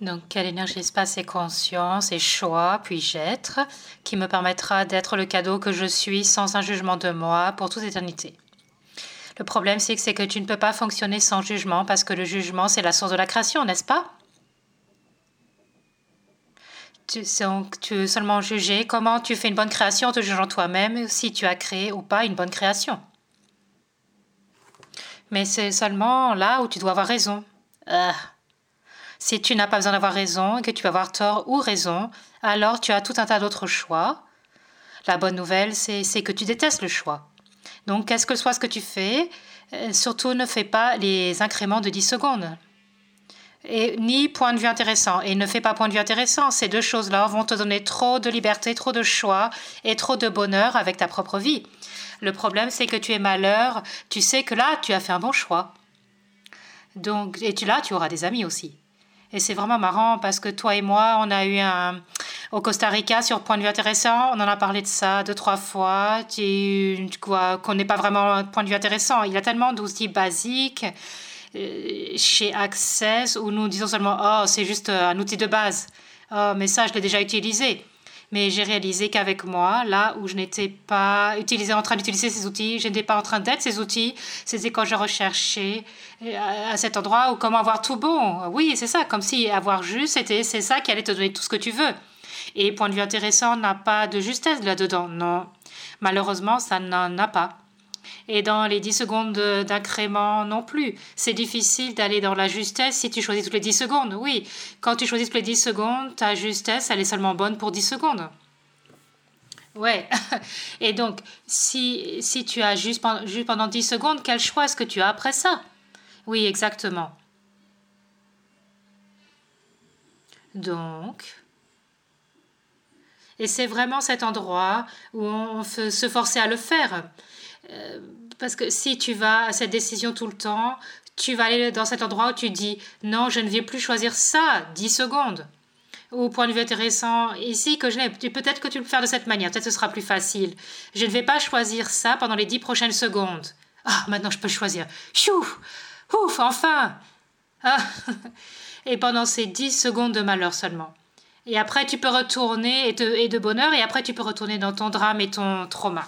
Donc, quelle énergie, espace et conscience et choix puis-je être qui me permettra d'être le cadeau que je suis sans un jugement de moi pour toute éternité? Le problème, c'est que, que tu ne peux pas fonctionner sans jugement parce que le jugement, c'est la source de la création, n'est-ce pas? Tu, tu veux seulement juger comment tu fais une bonne création en te jugeant toi-même si tu as créé ou pas une bonne création. Mais c'est seulement là où tu dois avoir raison. Ah. Si tu n'as pas besoin d'avoir raison et que tu vas avoir tort ou raison, alors tu as tout un tas d'autres choix. La bonne nouvelle, c'est que tu détestes le choix. Donc, qu'est-ce que soit ce que tu fais, euh, surtout ne fais pas les incréments de 10 secondes. Et, ni point de vue intéressant. Et ne fais pas point de vue intéressant. Ces deux choses-là vont te donner trop de liberté, trop de choix et trop de bonheur avec ta propre vie. Le problème, c'est que tu es malheur. Tu sais que là, tu as fait un bon choix. Donc, et tu là, tu auras des amis aussi. Et c'est vraiment marrant parce que toi et moi, on a eu un au Costa Rica sur point de vue intéressant. On en a parlé de ça deux trois fois. Tu quoi qu'on n'est pas vraiment un point de vue intéressant. Il y a tellement d'outils basiques euh, chez Access où nous disons seulement oh c'est juste un outil de base. Oh mais ça je l'ai déjà utilisé mais j'ai réalisé qu'avec moi, là où je n'étais pas utilisé, en train d'utiliser ces outils, je n'étais pas en train d'être ces outils, c'était quand je recherchais euh, à cet endroit où comment avoir tout bon. Oui, c'est ça, comme si avoir juste, c'était, c'est ça qui allait te donner tout ce que tu veux. Et point de vue intéressant n'a pas de justesse là-dedans, non. Malheureusement, ça n'en a pas et dans les 10 secondes d'incrément non plus. C'est difficile d'aller dans la justesse si tu choisis toutes les 10 secondes. Oui, quand tu choisis toutes les 10 secondes, ta justesse, elle est seulement bonne pour 10 secondes. Ouais. Et donc, si, si tu as juste, juste pendant 10 secondes, quel choix est-ce que tu as après ça? Oui, exactement. Donc, et c'est vraiment cet endroit où on peut se forcer à le faire. Euh, parce que si tu vas à cette décision tout le temps, tu vas aller dans cet endroit où tu dis non, je ne vais plus choisir ça, 10 secondes. Ou point de vue intéressant, ici que je n'ai, peut-être que tu le faire de cette manière, peut-être ce sera plus facile. Je ne vais pas choisir ça pendant les 10 prochaines secondes. Ah, maintenant je peux choisir. Chou Ouf, enfin ah. Et pendant ces 10 secondes de malheur seulement. Et après, tu peux retourner et, et de bonheur, et après, tu peux retourner dans ton drame et ton trauma.